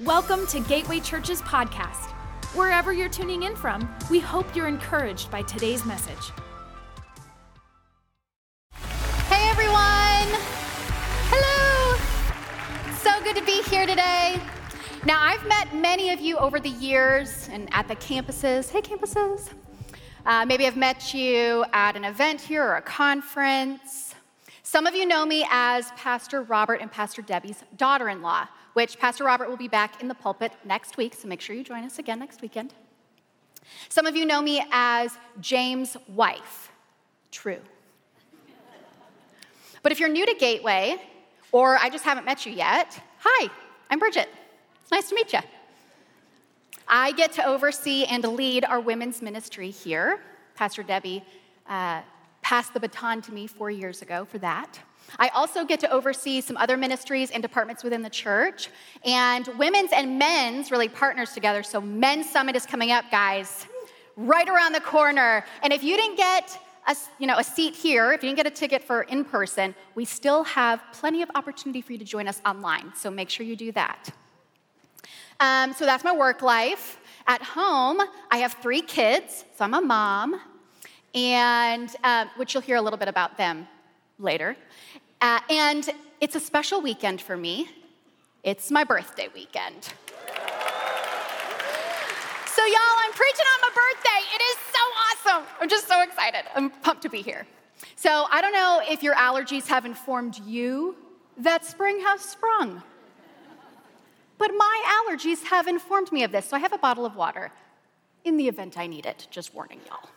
Welcome to Gateway Church's podcast. Wherever you're tuning in from, we hope you're encouraged by today's message. Hey everyone! Hello! So good to be here today. Now, I've met many of you over the years and at the campuses. Hey, campuses! Uh, maybe I've met you at an event here or a conference. Some of you know me as Pastor Robert and Pastor Debbie's daughter in law which Pastor Robert will be back in the pulpit next week, so make sure you join us again next weekend. Some of you know me as James' wife. True. But if you're new to Gateway, or I just haven't met you yet, hi, I'm Bridgette. It's nice to meet you. I get to oversee and lead our women's ministry here. Pastor Debbie uh, passed the baton to me four years ago for that. I also get to oversee some other ministries and departments within the church. And women's and men's really partners together. So, Men's Summit is coming up, guys, right around the corner. And if you didn't get a, you know, a seat here, if you didn't get a ticket for in person, we still have plenty of opportunity for you to join us online. So, make sure you do that. Um, so, that's my work life. At home, I have three kids, so I'm a mom, and uh, which you'll hear a little bit about them later. Uh, and it's a special weekend for me. It's my birthday weekend. So, y'all, I'm preaching on my birthday. It is so awesome. I'm just so excited. I'm pumped to be here. So, I don't know if your allergies have informed you that spring has sprung, but my allergies have informed me of this. So, I have a bottle of water in the event I need it. Just warning y'all.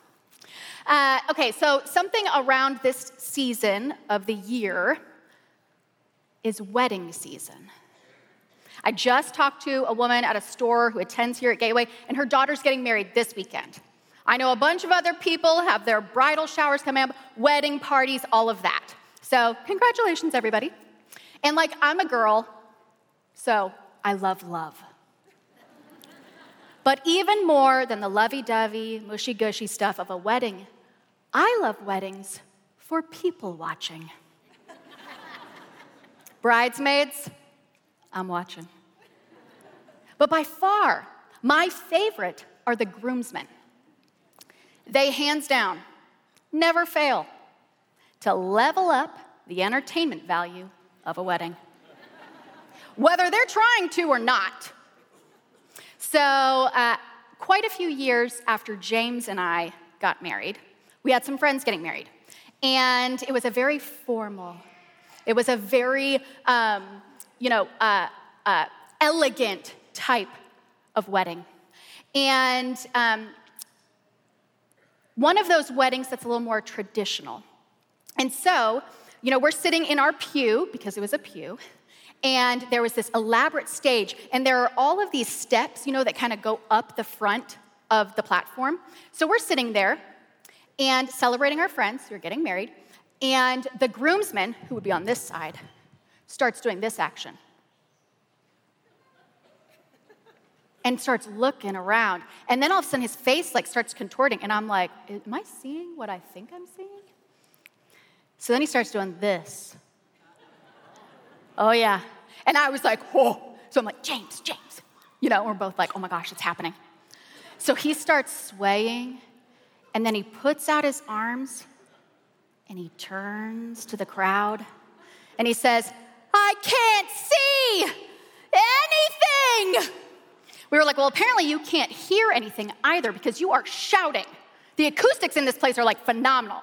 Uh, okay, so something around this season of the year is wedding season. I just talked to a woman at a store who attends here at Gateway, and her daughter's getting married this weekend. I know a bunch of other people have their bridal showers coming up, wedding parties, all of that. So, congratulations, everybody. And like, I'm a girl, so I love love. But even more than the lovey dovey, mushy gushy stuff of a wedding, I love weddings for people watching. Bridesmaids, I'm watching. But by far, my favorite are the groomsmen. They, hands down, never fail to level up the entertainment value of a wedding, whether they're trying to or not. So, uh, quite a few years after James and I got married, we had some friends getting married. And it was a very formal, it was a very, um, you know, uh, uh, elegant type of wedding. And um, one of those weddings that's a little more traditional. And so, you know, we're sitting in our pew, because it was a pew, and there was this elaborate stage, and there are all of these steps, you know, that kind of go up the front of the platform. So we're sitting there, and celebrating our friends who are getting married. And the groomsman, who would be on this side, starts doing this action. And starts looking around. And then all of a sudden his face like starts contorting. And I'm like, am I seeing what I think I'm seeing? So then he starts doing this. Oh yeah. And I was like, whoa. So I'm like, James, James. You know, we're both like, oh my gosh, it's happening. So he starts swaying and then he puts out his arms and he turns to the crowd and he says, I can't see anything. We were like, well, apparently you can't hear anything either because you are shouting. The acoustics in this place are like phenomenal.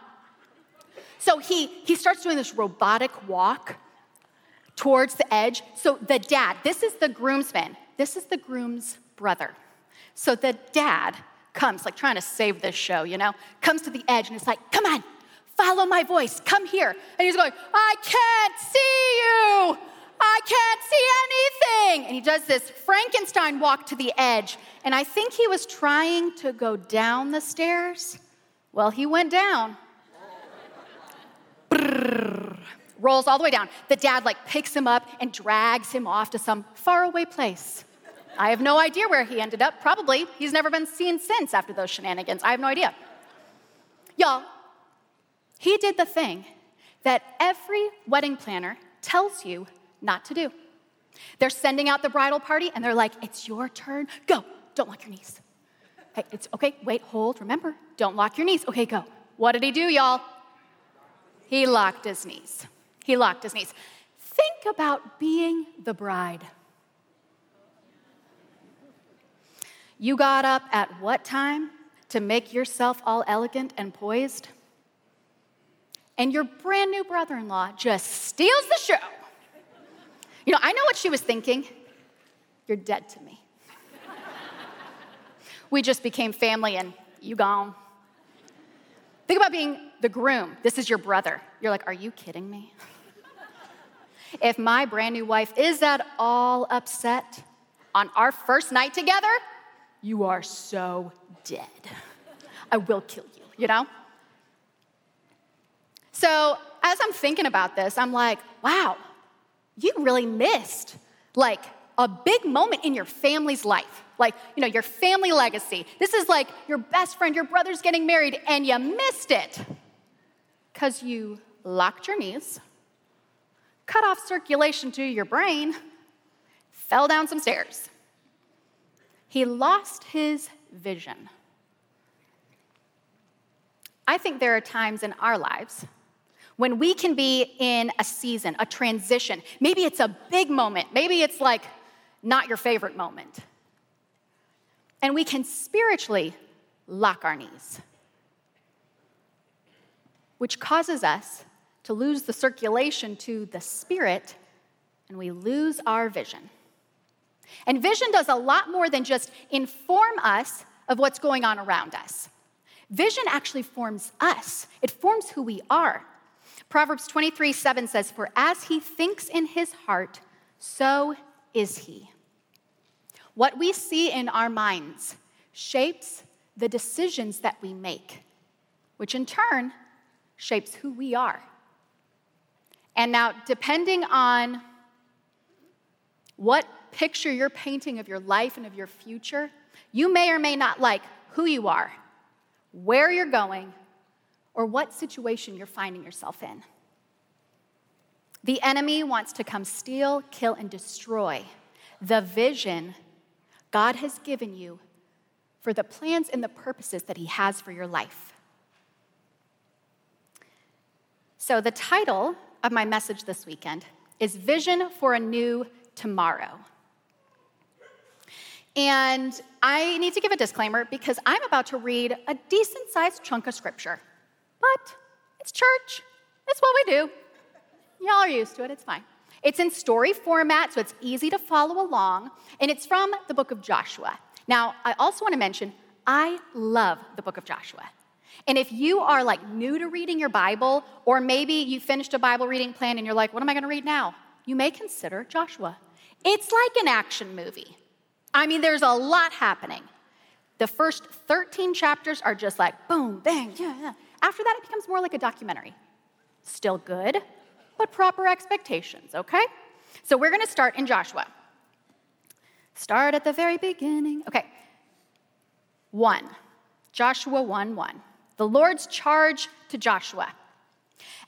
So he, he starts doing this robotic walk towards the edge. So the dad, this is the groomsman, this is the groom's brother. So the dad comes, like trying to save this show, you know, comes to the edge and it's like, come on, follow my voice, come here. And he's going, I can't see you. I can't see anything. And he does this Frankenstein walk to the edge. And I think he was trying to go down the stairs. Well, he went down. Brrr, rolls all the way down. The dad like picks him up and drags him off to some faraway place. I have no idea where he ended up. Probably he's never been seen since after those shenanigans. I have no idea. Y'all, he did the thing that every wedding planner tells you not to do. They're sending out the bridal party and they're like, it's your turn. Go. Don't lock your knees. Hey, it's okay. Wait, hold. Remember, don't lock your knees. Okay, go. What did he do, y'all? He locked his knees. He locked his knees. Think about being the bride. You got up at what time to make yourself all elegant and poised? And your brand new brother in law just steals the show. You know, I know what she was thinking. You're dead to me. we just became family and you gone. Think about being the groom. This is your brother. You're like, are you kidding me? if my brand new wife is at all upset on our first night together, you are so dead. I will kill you, you know? So, as I'm thinking about this, I'm like, wow, you really missed like a big moment in your family's life. Like, you know, your family legacy. This is like your best friend, your brother's getting married, and you missed it because you locked your knees, cut off circulation to your brain, fell down some stairs. He lost his vision. I think there are times in our lives when we can be in a season, a transition. Maybe it's a big moment, maybe it's like not your favorite moment. And we can spiritually lock our knees, which causes us to lose the circulation to the spirit and we lose our vision. And vision does a lot more than just inform us of what's going on around us. Vision actually forms us, it forms who we are. Proverbs 23 7 says, For as he thinks in his heart, so is he. What we see in our minds shapes the decisions that we make, which in turn shapes who we are. And now, depending on what picture you're painting of your life and of your future, you may or may not like who you are, where you're going, or what situation you're finding yourself in. The enemy wants to come steal, kill, and destroy the vision God has given you for the plans and the purposes that He has for your life. So, the title of my message this weekend is Vision for a New Tomorrow. And I need to give a disclaimer because I'm about to read a decent sized chunk of scripture. But it's church, it's what we do. Y'all are used to it, it's fine. It's in story format, so it's easy to follow along, and it's from the book of Joshua. Now, I also want to mention, I love the book of Joshua. And if you are like new to reading your Bible, or maybe you finished a Bible reading plan and you're like, what am I going to read now? You may consider Joshua. It's like an action movie. I mean, there's a lot happening. The first 13 chapters are just like boom, bang, yeah, yeah. After that, it becomes more like a documentary. Still good, but proper expectations, okay? So we're gonna start in Joshua. Start at the very beginning. Okay. One, Joshua 1 1. The Lord's charge to Joshua.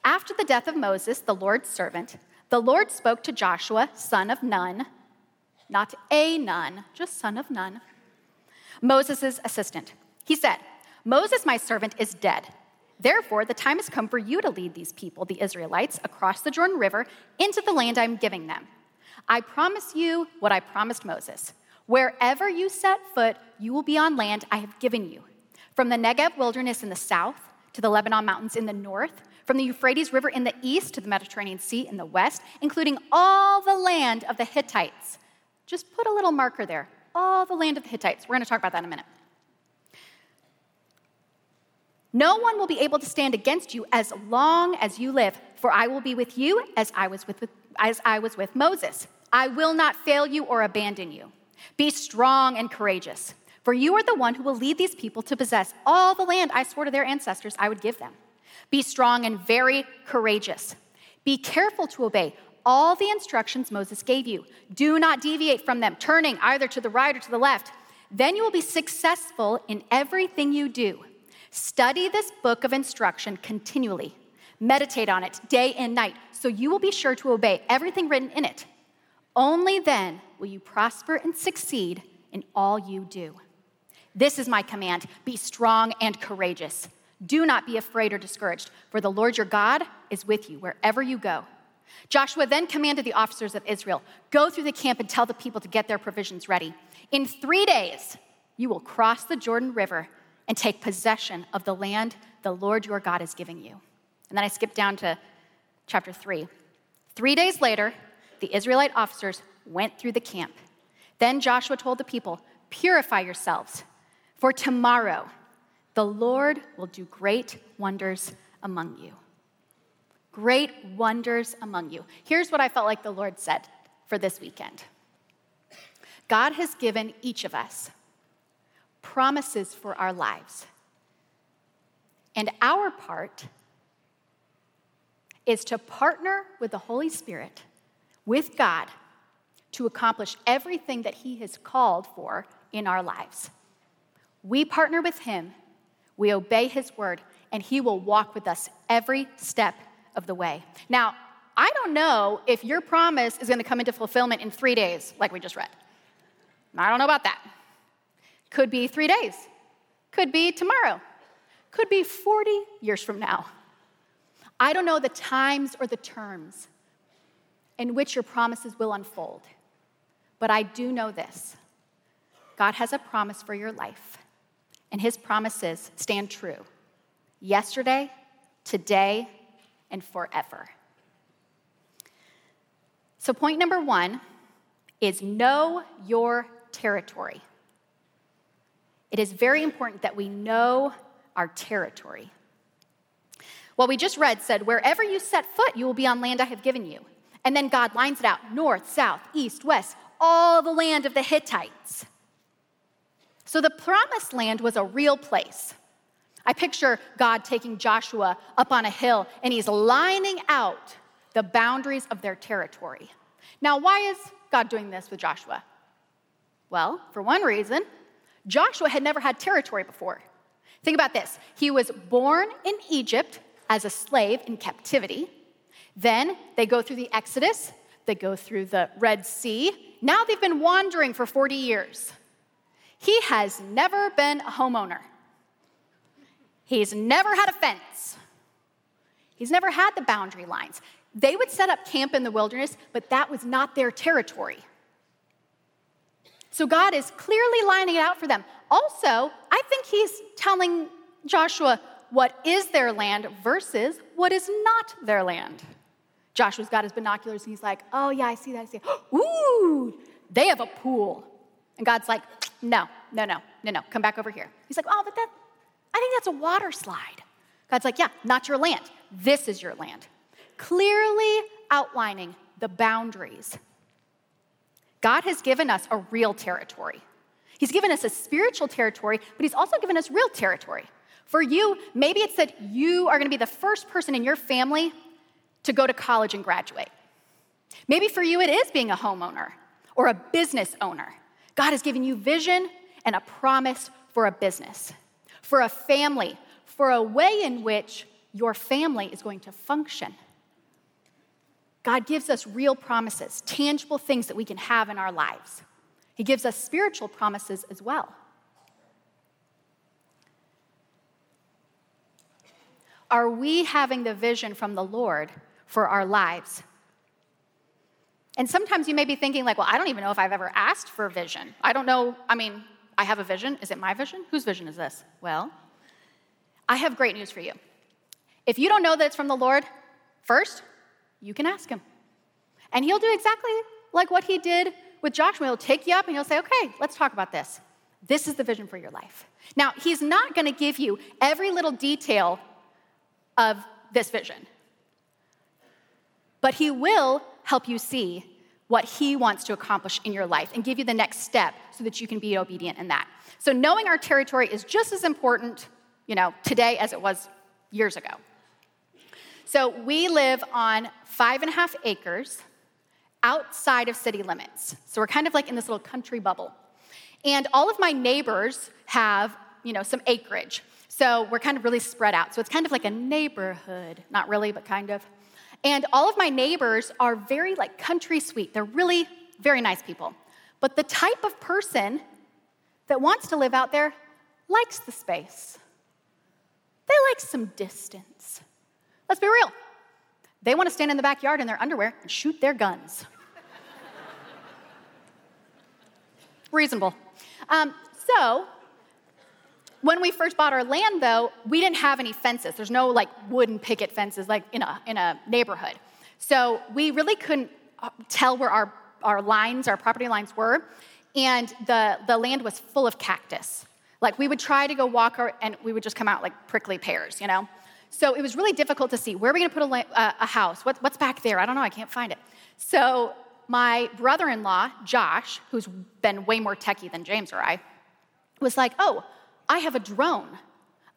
After the death of Moses, the Lord's servant, the Lord spoke to Joshua, son of Nun, not a nun, just son of Nun, Moses' assistant. He said, Moses, my servant, is dead. Therefore, the time has come for you to lead these people, the Israelites, across the Jordan River into the land I'm giving them. I promise you what I promised Moses. Wherever you set foot, you will be on land I have given you. From the Negev wilderness in the south to the Lebanon mountains in the north, from the Euphrates River in the east to the Mediterranean Sea in the west, including all the land of the Hittites. Just put a little marker there. All the land of the Hittites. We're going to talk about that in a minute. No one will be able to stand against you as long as you live, for I will be with you as I was with, as I was with Moses. I will not fail you or abandon you. Be strong and courageous, for you are the one who will lead these people to possess all the land I swore to their ancestors I would give them. Be strong and very courageous. Be careful to obey all the instructions Moses gave you. Do not deviate from them, turning either to the right or to the left. Then you will be successful in everything you do. Study this book of instruction continually. Meditate on it day and night, so you will be sure to obey everything written in it. Only then will you prosper and succeed in all you do. This is my command be strong and courageous. Do not be afraid or discouraged, for the Lord your God is with you wherever you go. Joshua then commanded the officers of Israel Go through the camp and tell the people to get their provisions ready. In three days, you will cross the Jordan River and take possession of the land the Lord your God is giving you. And then I skip down to chapter 3. Three days later, the Israelite officers went through the camp. Then Joshua told the people, Purify yourselves, for tomorrow the Lord will do great wonders among you. Great wonders among you. Here's what I felt like the Lord said for this weekend God has given each of us promises for our lives. And our part is to partner with the Holy Spirit, with God, to accomplish everything that He has called for in our lives. We partner with Him, we obey His word, and He will walk with us every step of the way. Now, I don't know if your promise is going to come into fulfillment in three days, like we just read. I don't know about that. Could be three days, could be tomorrow, could be 40 years from now. I don't know the times or the terms in which your promises will unfold, but I do know this God has a promise for your life, and his promises stand true yesterday, today, and forever. So, point number one is know your territory. It is very important that we know our territory. What we just read said, Wherever you set foot, you will be on land I have given you. And then God lines it out north, south, east, west, all the land of the Hittites. So the promised land was a real place. I picture God taking Joshua up on a hill and he's lining out the boundaries of their territory. Now, why is God doing this with Joshua? Well, for one reason, Joshua had never had territory before. Think about this he was born in Egypt as a slave in captivity. Then they go through the Exodus, they go through the Red Sea. Now they've been wandering for 40 years. He has never been a homeowner. He's never had a fence. He's never had the boundary lines. They would set up camp in the wilderness, but that was not their territory. So God is clearly lining it out for them. Also, I think he's telling Joshua, what is their land versus what is not their land. Joshua's got his binoculars and he's like, oh, yeah, I see that. I see. Ooh, they have a pool. And God's like, no, no, no, no, no, come back over here. He's like, oh, but that, I think that's a water slide. God's like, yeah, not your land. This is your land. Clearly outlining the boundaries. God has given us a real territory. He's given us a spiritual territory, but He's also given us real territory. For you, maybe it's that you are going to be the first person in your family to go to college and graduate. Maybe for you, it is being a homeowner or a business owner. God has given you vision and a promise for a business, for a family, for a way in which your family is going to function. God gives us real promises, tangible things that we can have in our lives. He gives us spiritual promises as well. Are we having the vision from the Lord for our lives? And sometimes you may be thinking, like, well, I don't even know if I've ever asked for vision. I don't know. I mean, I have a vision. Is it my vision? Whose vision is this? Well, I have great news for you. If you don't know that it's from the Lord, first, you can ask Him. And He'll do exactly like what He did with Joshua. He'll take you up and He'll say, okay, let's talk about this. This is the vision for your life. Now, He's not going to give you every little detail of this vision. But He will help you see what He wants to accomplish in your life and give you the next step so that you can be obedient in that. So, knowing our territory is just as important, you know, today as it was years ago. So, we live on five and a half acres outside of city limits. So, we're kind of like in this little country bubble. And all of my neighbors have, you know, some acreage. So we're kind of really spread out. So it's kind of like a neighborhood. Not really, but kind of. And all of my neighbors are very like country sweet. They're really very nice people. But the type of person that wants to live out there likes the space. They like some distance. Let's be real. They want to stand in the backyard in their underwear and shoot their guns. Reasonable. Um, so, when we first bought our land, though, we didn't have any fences. There's no like wooden picket fences like in a, in a neighborhood. So, we really couldn't uh, tell where our, our lines, our property lines were. And the, the land was full of cactus. Like, we would try to go walk, our, and we would just come out like prickly pears, you know? So it was really difficult to see where are we going to put a, uh, a house? What, what's back there? I don't know. I can't find it. So my brother in law, Josh, who's been way more techie than James or I, was like, oh, I have a drone.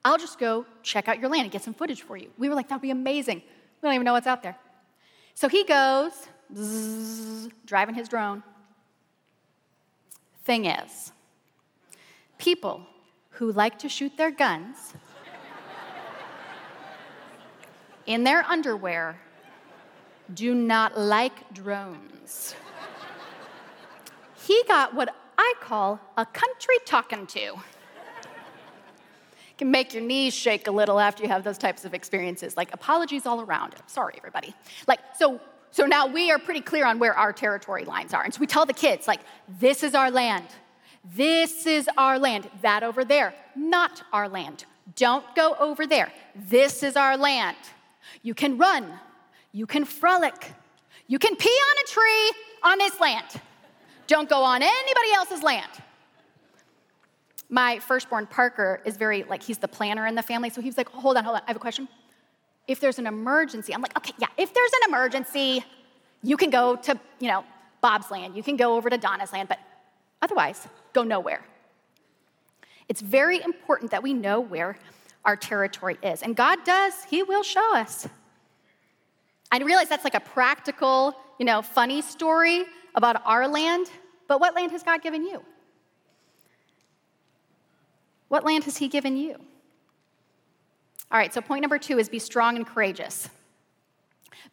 I'll just go check out your land and get some footage for you. We were like, that'd be amazing. We don't even know what's out there. So he goes, zzz, driving his drone. Thing is, people who like to shoot their guns in their underwear do not like drones. he got what I call a country talking to. Can make your knees shake a little after you have those types of experiences. Like apologies all around. Sorry, everybody. Like so. So now we are pretty clear on where our territory lines are, and so we tell the kids like, "This is our land. This is our land. That over there, not our land. Don't go over there. This is our land." You can run. You can frolic. You can pee on a tree on this land. Don't go on anybody else's land. My firstborn Parker is very, like, he's the planner in the family. So he was like, hold on, hold on, I have a question. If there's an emergency, I'm like, okay, yeah, if there's an emergency, you can go to, you know, Bob's land, you can go over to Donna's land, but otherwise, go nowhere. It's very important that we know where our territory is. And God does, He will show us. I realize that's like a practical, you know, funny story about our land, but what land has God given you? What land has He given you? All right, so point number two is be strong and courageous.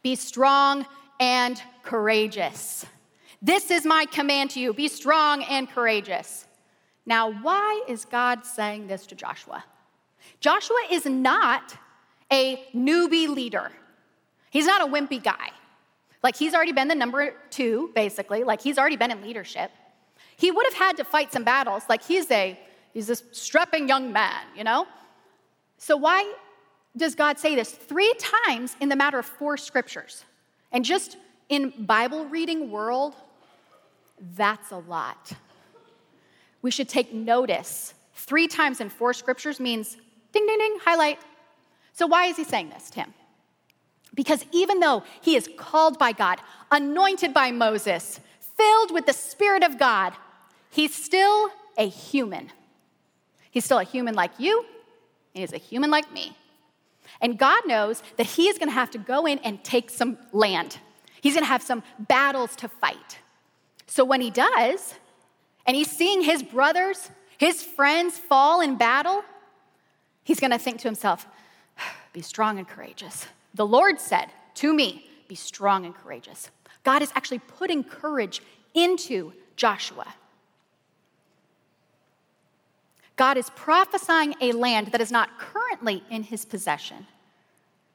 Be strong and courageous. This is my command to you be strong and courageous. Now, why is God saying this to Joshua? Joshua is not a newbie leader. He's not a wimpy guy. Like, he's already been the number two, basically. Like, he's already been in leadership. He would have had to fight some battles. Like, he's a he's this strapping young man, you know? So why does God say this? Three times in the matter of four scriptures. And just in Bible reading world, that's a lot. We should take notice. Three times in four scriptures means Ding, ding, ding, highlight. So, why is he saying this to him? Because even though he is called by God, anointed by Moses, filled with the Spirit of God, he's still a human. He's still a human like you, and he's a human like me. And God knows that he is going to have to go in and take some land. He's going to have some battles to fight. So when he does, and he's seeing his brothers, his friends fall in battle, he's going to think to himself, be strong and courageous. The Lord said to me, be strong and courageous. God is actually putting courage into Joshua. God is prophesying a land that is not currently in his possession,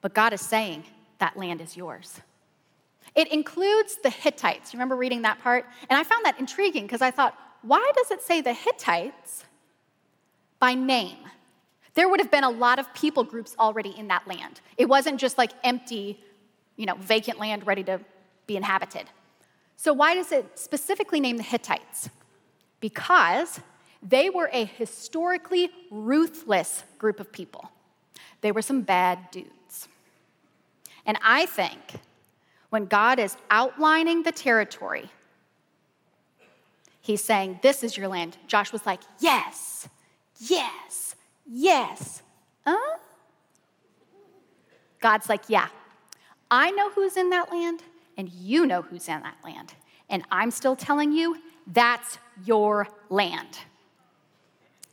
but God is saying that land is yours. It includes the Hittites. You remember reading that part? And I found that intriguing because I thought, why does it say the Hittites by name? There would have been a lot of people groups already in that land. It wasn't just like empty, you know, vacant land ready to be inhabited. So, why does it specifically name the Hittites? Because they were a historically ruthless group of people. They were some bad dudes. And I think when God is outlining the territory, he's saying, This is your land. Josh was like, Yes, yes. Yes. Huh? God's like, Yeah, I know who's in that land, and you know who's in that land. And I'm still telling you, that's your land.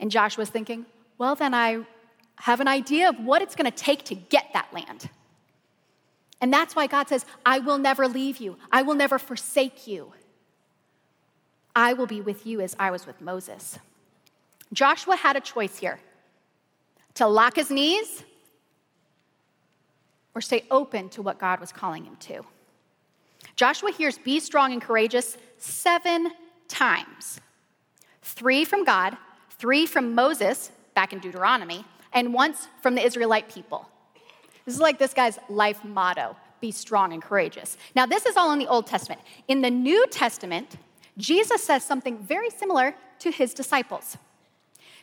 And Joshua's thinking, Well, then I have an idea of what it's going to take to get that land. And that's why God says, I will never leave you, I will never forsake you. I will be with you as I was with Moses. Joshua had a choice here to lock his knees or stay open to what God was calling him to. Joshua hears, Be strong and courageous seven times three from God, three from Moses, back in Deuteronomy, and once from the Israelite people. This is like this guy's life motto be strong and courageous. Now, this is all in the Old Testament. In the New Testament, Jesus says something very similar to his disciples.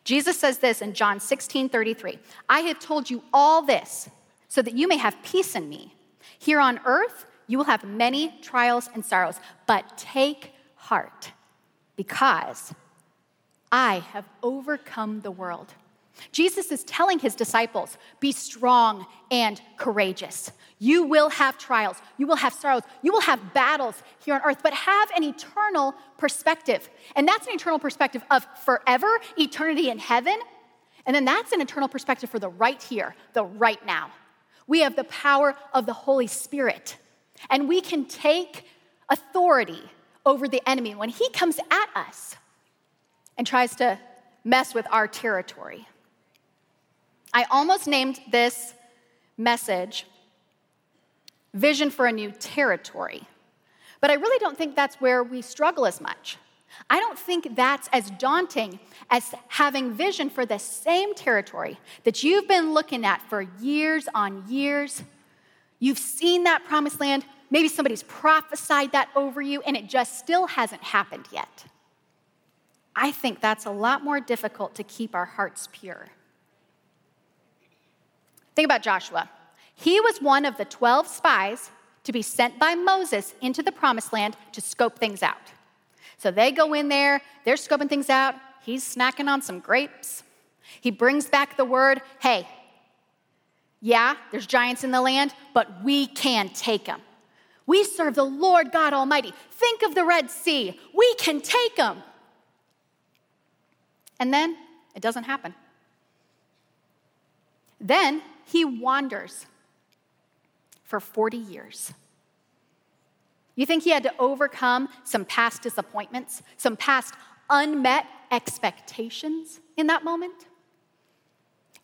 Jesus says this in John 16 33 I have told you all this so that you may have peace in me. Here on earth, you will have many trials and sorrows, but take heart because I have overcome the world. Jesus is telling his disciples, be strong and courageous. You will have trials, you will have sorrows, you will have battles here on earth, but have an eternal perspective. And that's an eternal perspective of forever, eternity in heaven. And then that's an eternal perspective for the right here, the right now. We have the power of the Holy Spirit, and we can take authority over the enemy when he comes at us and tries to mess with our territory. I almost named this message Vision for a New Territory, but I really don't think that's where we struggle as much. I don't think that's as daunting as having vision for the same territory that you've been looking at for years on years. You've seen that promised land. Maybe somebody's prophesied that over you, and it just still hasn't happened yet. I think that's a lot more difficult to keep our hearts pure. Think about Joshua. He was one of the 12 spies to be sent by Moses into the promised land to scope things out. So they go in there, they're scoping things out. He's snacking on some grapes. He brings back the word hey, yeah, there's giants in the land, but we can take them. We serve the Lord God Almighty. Think of the Red Sea. We can take them. And then it doesn't happen. Then he wanders for 40 years. You think he had to overcome some past disappointments, some past unmet expectations in that moment?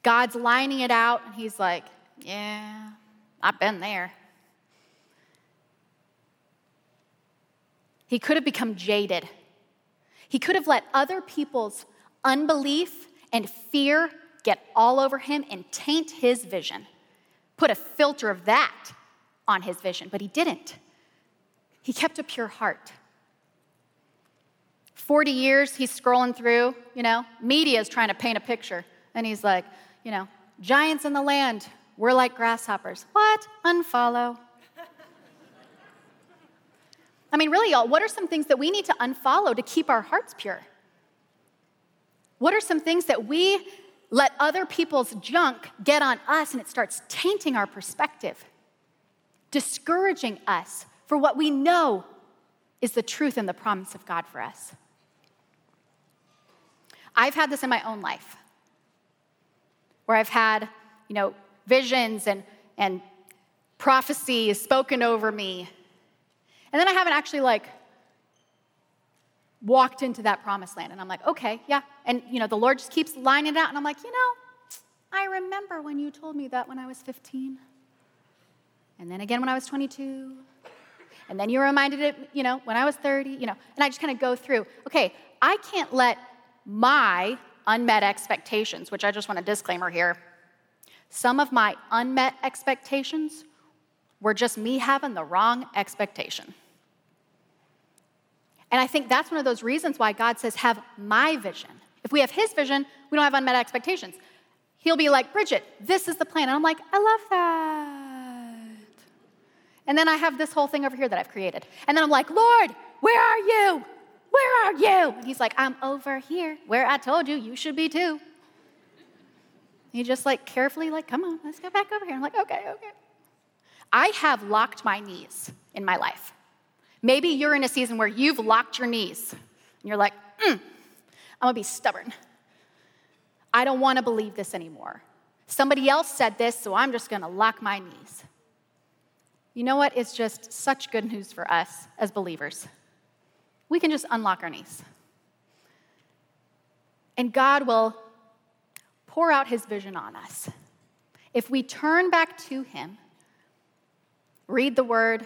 God's lining it out, and he's like, Yeah, I've been there. He could have become jaded. He could have let other people's unbelief and fear get all over him and taint his vision, put a filter of that on his vision, but he didn't. He kept a pure heart. 40 years he's scrolling through, you know, media is trying to paint a picture. And he's like, you know, giants in the land, we're like grasshoppers. What? Unfollow. I mean, really, y'all, what are some things that we need to unfollow to keep our hearts pure? What are some things that we let other people's junk get on us and it starts tainting our perspective, discouraging us for what we know is the truth and the promise of God for us? I've had this in my own life where I've had, you know, visions and, and prophecies spoken over me. And then I haven't actually like walked into that promised land. And I'm like, okay, yeah. And, you know, the Lord just keeps lining it out. And I'm like, you know, I remember when you told me that when I was 15. And then again when I was 22. And then you reminded it, you know, when I was 30, you know. And I just kind of go through, okay, I can't let my unmet expectations, which I just want a disclaimer here, some of my unmet expectations were just me having the wrong expectation. And I think that's one of those reasons why God says, have my vision. If we have his vision, we don't have unmet expectations. He'll be like, Bridgette, this is the plan. And I'm like, I love that. And then I have this whole thing over here that I've created. And then I'm like, Lord, where are you? Where are you? And he's like, I'm over here, where I told you you should be too. He just like carefully, like, come on, let's go back over here. I'm like, okay, okay. I have locked my knees in my life. Maybe you're in a season where you've locked your knees and you're like, mm, I'm gonna be stubborn. I don't wanna believe this anymore. Somebody else said this, so I'm just gonna lock my knees. You know what? It's just such good news for us as believers. we can just unlock our knees. And God will pour out his vision on us. If we turn back to him, read the word,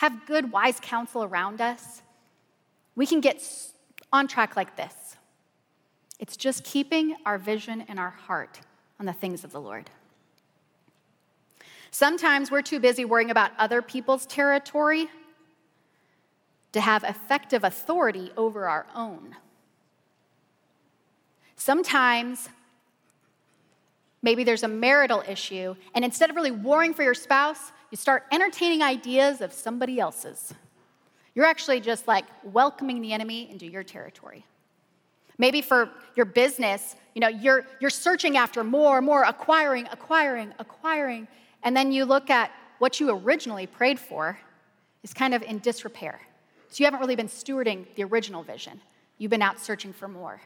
have good, wise counsel around us, we can get on track like this. It's just keeping our vision and our heart on the things of the Lord. Sometimes we're too busy worrying about other people's territory to have effective authority over our own. Sometimes maybe there's a marital issue, and instead of really warring for your spouse, you start entertaining ideas of somebody else's. You're actually just like welcoming the enemy into your territory. Maybe for your business, you know, you're, you're searching after more, more, acquiring, acquiring, acquiring, and then you look at what you originally prayed for is kind of in disrepair. So you haven't really been stewarding the original vision. You've been out searching for more.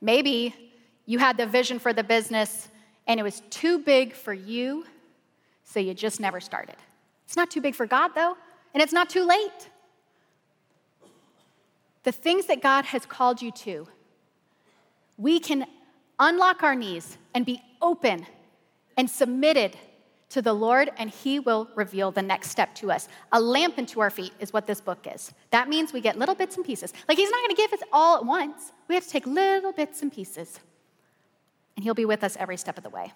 Maybe you had the vision for the business and it was too big for you, so you just never started. It's not too big for God, though, and it's not too late. The things that God has called you to, we can unlock our knees and be open and submitted to the Lord, and He will reveal the next step to us. A lamp into our feet is what this book is. That means we get little bits and pieces. Like He's not to give us all at once, we have to take little bits and pieces, and He'll be with us every step of the way.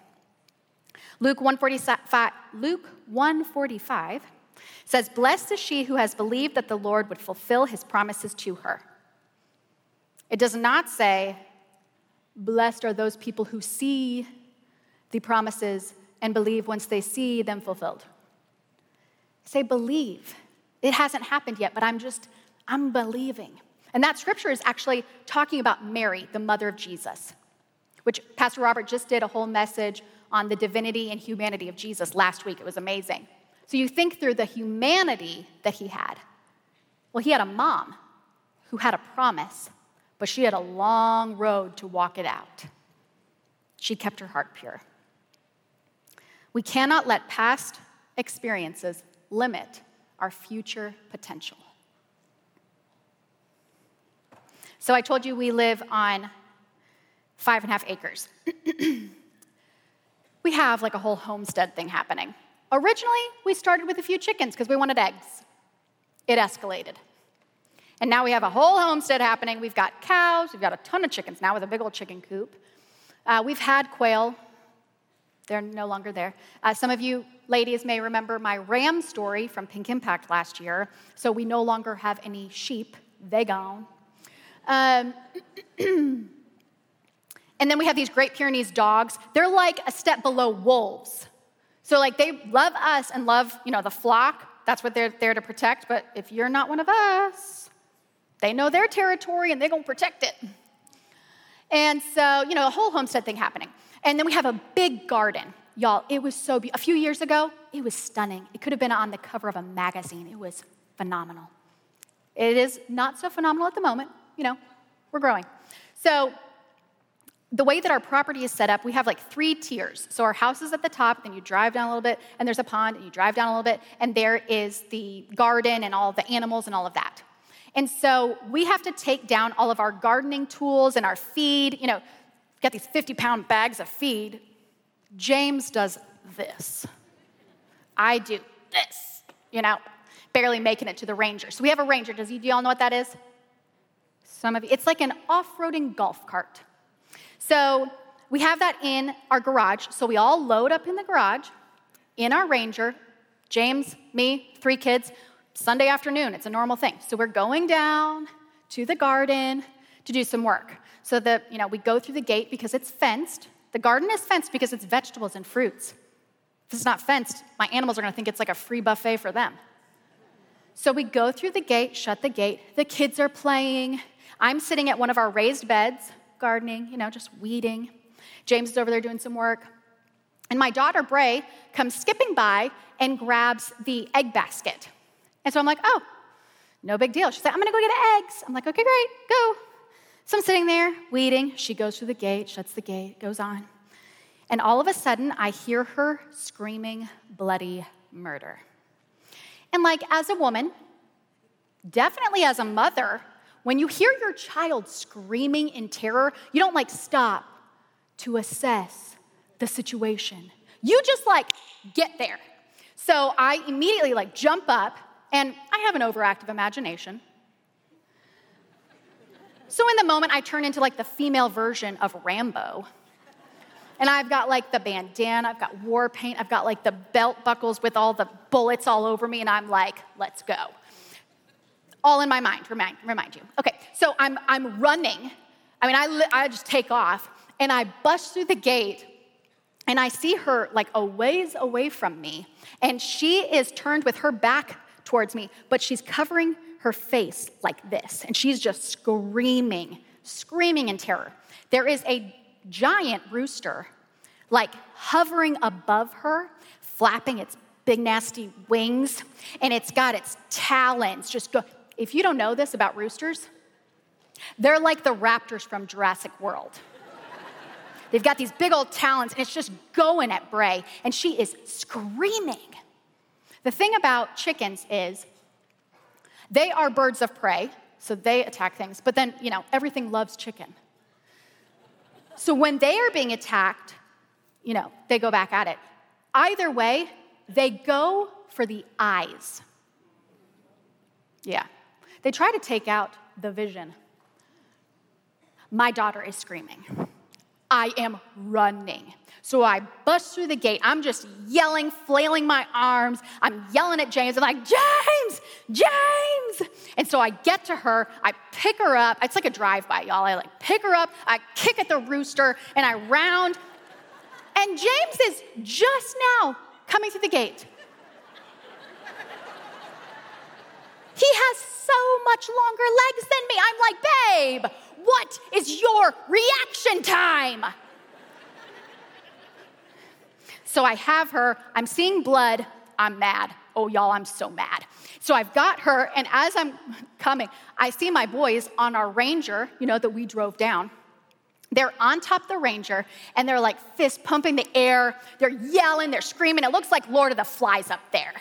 Luke 145, Luke 145 says, Blessed is she who has believed that the Lord would fulfill his promises to her. It does not say, Blessed are those people who see the promises and believe once they see them fulfilled. Say, believe. It hasn't happened yet, but I'm just, I'm believing. And that scripture is actually talking about Mary, the mother of Jesus, which Pastor Robert just did a whole message on the divinity and humanity of Jesus last week. It was amazing. So you think through the humanity that he had. Well, he had a mom who had a promise but she had a long road to walk it out. She kept her heart pure. We cannot let past experiences limit our future potential. So I told you we live on five and a half acres. we have like a whole homestead thing happening. Originally, we started with a few chickens because we wanted eggs. It escalated. And now we have a whole homestead happening. We've got cows, we've got a ton of chickens now with a big old chicken coop. Uh, we've had quail, they're no longer there. Uh, some of you ladies may remember my ram story from Pink Impact last year. So we no longer have any sheep, they gone. Um, and then we have these Great Pyrenees dogs. They're like a step below wolves. So like they love us and love, you know, the flock. That's what they're there to protect. But if you're not one of us, they know their territory and they're going to protect it. And so, you know, a whole homestead thing happening. And then we have a big garden. Y'all, it was so beautiful. A few years ago, it was stunning. It could have been on the cover of a magazine. It was phenomenal. It is not so phenomenal at the moment. You know, we're growing. So, the way that our property is set up, we have like three tiers. So, our house is at the top, then you drive down a little bit, and there's a pond, and you drive down a little bit, and there is the garden and all the animals and all of that. And so we have to take down all of our gardening tools and our feed. You know, got these 50 pound bags of feed. James does this. I do this, you know, barely making it to the Ranger. So we have a Ranger. Does you, do y'all know what that is? Some of you. It's like an off roading golf cart. So we have that in our garage. So we all load up in the garage in our Ranger. James, me, three kids. Sunday afternoon, it's a normal thing. So we're going down to the garden to do some work. So that, you know, we go through the gate because it's fenced. The garden is fenced because it's vegetables and fruits. If it's not fenced, my animals are gonna think it's like a free buffet for them. So we go through the gate, shut the gate. The kids are playing. I'm sitting at one of our raised beds, gardening, you know, just weeding. James is over there doing some work. And my daughter, Bray, comes skipping by and grabs the egg basket and so I'm like, oh, no big deal. She's like, I'm gonna go get eggs. I'm like, okay, great, go. So I'm sitting there waiting. She goes through the gate, shuts the gate, goes on. And all of a sudden, I hear her screaming bloody murder. And like as a woman, definitely as a mother, when you hear your child screaming in terror, you don't like stop to assess the situation. You just like get there. So I immediately like jump up and I have an overactive imagination. So in the moment, I turn into like the female version of Rambo. And I've got like the bandana, I've got war paint, I've got like the belt buckles with all the bullets all over me, and I'm like, let's go. All in my mind, remind, remind you. Okay, so I'm, I'm running. I mean, I, I just take off, and I bust through the gate, and I see her like a ways away from me, and she is turned with her back towards me, but she's covering her face like this, and she's just screaming, screaming in terror. There is a giant rooster, like hovering above her, flapping its big nasty wings, and it's got its talons just go. If you don't know this about roosters, they're like the raptors from Jurassic World. They've got these big old talons, and it's just going at Bray, and she is screaming. The thing about chickens is they are birds of prey, so they attack things, but then, you know, everything loves chicken. So when they are being attacked, you know, they go back at it. Either way, they go for the eyes. Yeah. They try to take out the vision. My daughter is screaming. I am running. So I bust through the gate. I'm just yelling, flailing my arms. I'm yelling at James. I'm like, James, James. And so I get to her. I pick her up. It's like a drive by, y'all. I like pick her up. I kick at the rooster and I round. And James is just now coming through the gate. He has so much longer legs than me. I'm like, babe, what is your reaction time? So I have her, I'm seeing blood, I'm mad. Oh, y'all, I'm so mad. So I've got her, and as I'm coming, I see my boys on our Ranger, you know, that we drove down. They're on top of the Ranger, and they're like fist pumping the air. They're yelling, they're screaming. It looks like Lord of the Flies up there.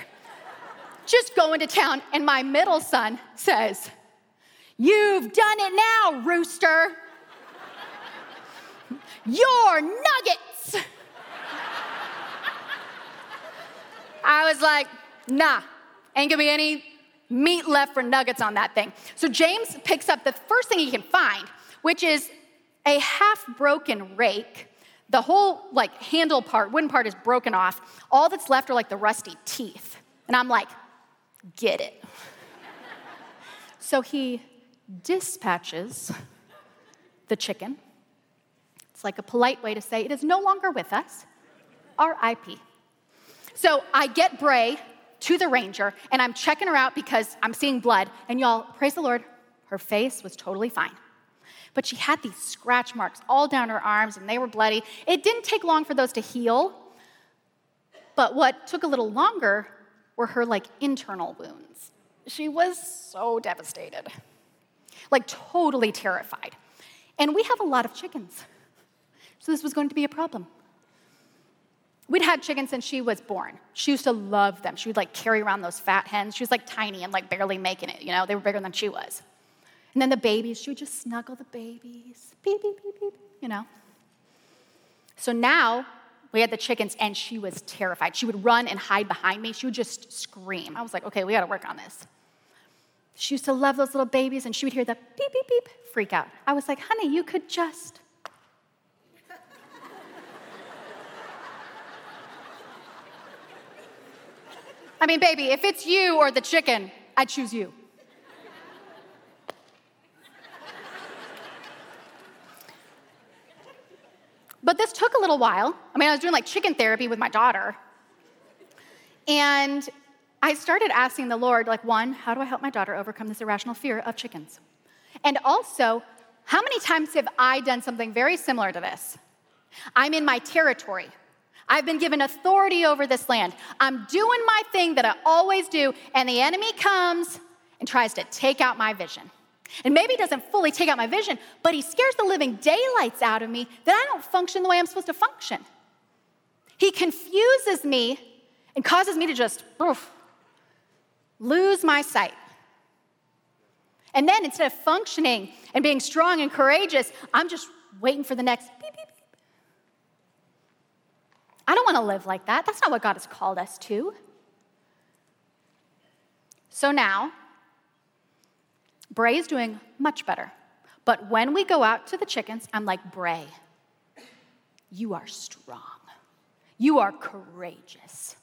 Just going to town, and my middle son says, You've done it now, rooster. You're nuggets. I was like, nah, ain't gonna be any meat left for nuggets on that thing. So James picks up the first thing he can find, which is a half broken rake. The whole like handle part, wooden part is broken off. All that's left are like the rusty teeth. And I'm like, get it. so he dispatches the chicken. It's like a polite way to say it is no longer with us. RIP. So I get Bray to the ranger and I'm checking her out because I'm seeing blood. And y'all, praise the Lord, her face was totally fine. But she had these scratch marks all down her arms and they were bloody. It didn't take long for those to heal. But what took a little longer were her like internal wounds. She was so devastated, like totally terrified. And we have a lot of chickens. So this was going to be a problem. We'd had chickens since she was born. She used to love them. She would like carry around those fat hens. She was like tiny and like barely making it, you know, they were bigger than she was. And then the babies, she would just snuggle the babies, beep, beep, beep, beep, you know. So now we had the chickens and she was terrified. She would run and hide behind me. She would just scream. I was like, okay, we gotta work on this. She used to love those little babies and she would hear the beep, beep, beep, freak out. I was like, honey, you could just I mean, baby, if it's you or the chicken, I choose you. But this took a little while. I mean, I was doing like chicken therapy with my daughter. And I started asking the Lord, like, one, how do I help my daughter overcome this irrational fear of chickens? And also, how many times have I done something very similar to this? I'm in my territory. I've been given authority over this land. I'm doing my thing that I always do, and the enemy comes and tries to take out my vision. And maybe he doesn't fully take out my vision, but he scares the living daylights out of me that I don't function the way I'm supposed to function. He confuses me and causes me to just, oof, lose my sight. And then instead of functioning and being strong and courageous, I'm just waiting for the next beep, beep, beep. I don't want to live like that. That's not what God has called us to. So now, Bray is doing much better. But when we go out to the chickens, I'm like, Bray, you are strong. You are courageous.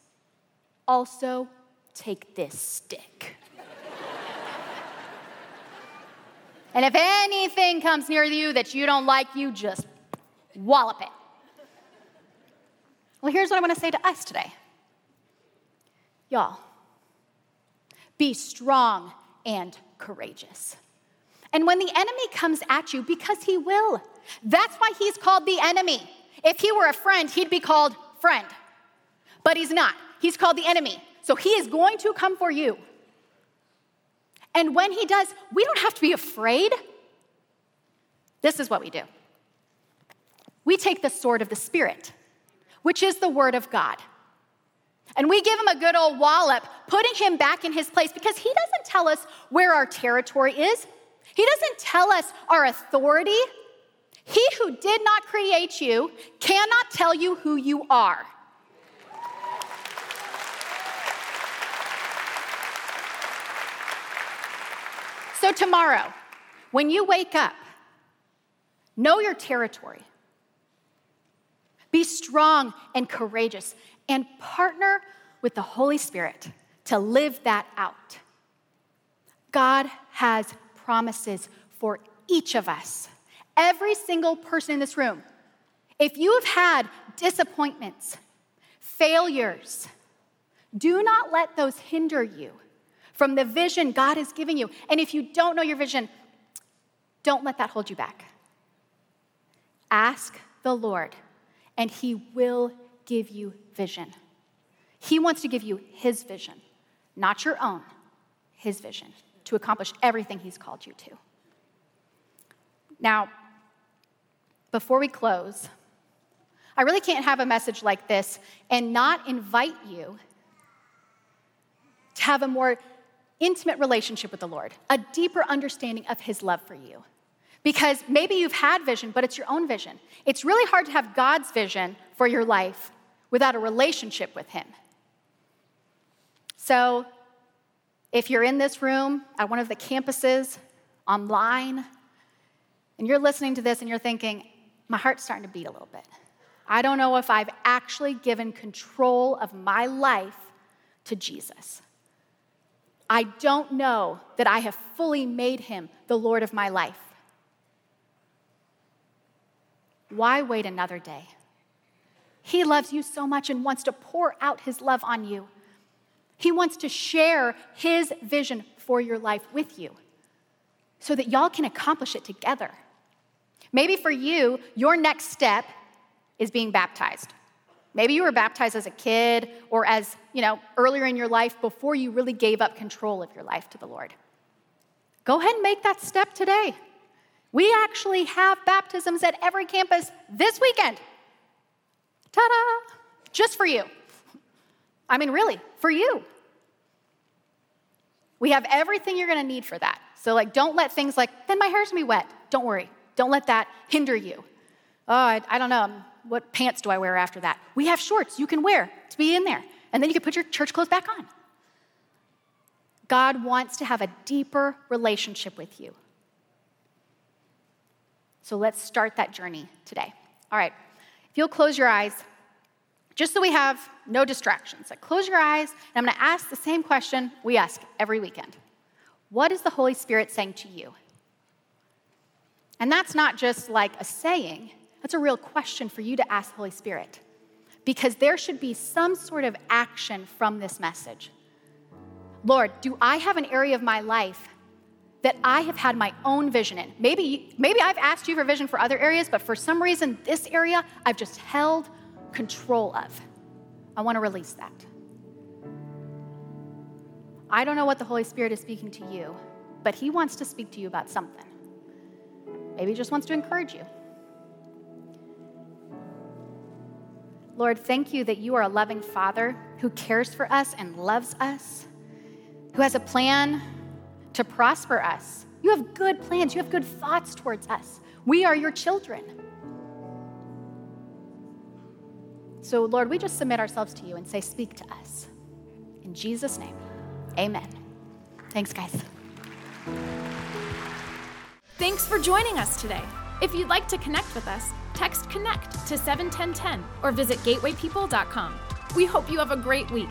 Also, take this stick. and if anything comes near you that you don't like, you just wallop it. Well, here's what I want to say to us today. Y'all, be strong and courageous. And when the enemy comes at you, because he will, that's why he's called the enemy. If he were a friend, he'd be called friend. But he's not. He's called the enemy. So he is going to come for you. And when he does, we don't have to be afraid. This is what we do we take the sword of the Spirit, which is the word of God. And we give him a good old wallop, putting him back in his place because he doesn't tell us where our territory is. He doesn't tell us our authority. He who did not create you cannot tell you who you are. So, tomorrow, when you wake up, know your territory. Be strong and courageous and partner with the Holy Spirit to live that out. God has promises for each of us, every single person in this room. If you have had disappointments, failures, do not let those hinder you from the vision God is giving you. And if you don't know your vision, don't let that hold you back. Ask the Lord, and He will give you vision. He wants to give you His vision, not your own, His vision to accomplish everything He's called you to. Now, before we close, I really can't have a message like this and not invite you to have a more intimate relationship with the Lord, a deeper understanding of His love for you. Because maybe you've had vision, but it's your own vision. It's really hard to have God's vision for your life without a relationship with Him. So, if you're in this room at one of the campuses, online, and you're listening to this and you're thinking, my heart's starting to beat a little bit. I don't know if I've actually given control of my life to Jesus. I don't know that I have fully made him the Lord of my life. Why wait another day? He loves you so much and wants to pour out his love on you. He wants to share his vision for your life with you so that y'all can accomplish it together. Maybe for you, your next step is being baptized. Maybe you were baptized as a kid or as, you know, earlier in your life before you really gave up control of your life to the Lord. Go ahead and make that step today. We actually have baptisms at every campus this weekend. Ta da! Just for you. I mean, really, for you. We have everything you're gonna need for that. So, like, don't let things like, then my hair's gonna be wet. Don't worry. Don't let that hinder you. Oh, I, I don't know um, what pants do I wear after that? We have shorts you can wear to be in there. And then you can put your church clothes back on. God wants to have a deeper relationship with you. So let's start that journey today. All right, you'll close your eyes, just so we have no distractions. Like close your eyes, and I'm gonna ask the same question we ask every weekend What is the Holy Spirit saying to you? And that's not just like a saying, that's a real question for you to ask the Holy Spirit because there should be some sort of action from this message. Lord, do I have an area of my life that I have had my own vision in? Maybe, maybe I've asked you for vision for other areas, but for some reason, this area I've just held control of. I want to release that. I don't know what the Holy Spirit is speaking to you, but He wants to speak to you about something. Maybe He just wants to encourage you. Lord, thank you that you are a loving Father who cares for us and loves us. who has a plan to prosper us. You have good plans, you have good thoughts towards us. We are your children. So, Lord, we just submit ourselves to you and say, Speak to us. In Jesus' name, amen. Thanks, guys. Thanks for joining us today. If you'd like to connect with us, text connect to 71010 or visit gatewaypeople.com. We hope you have a great week.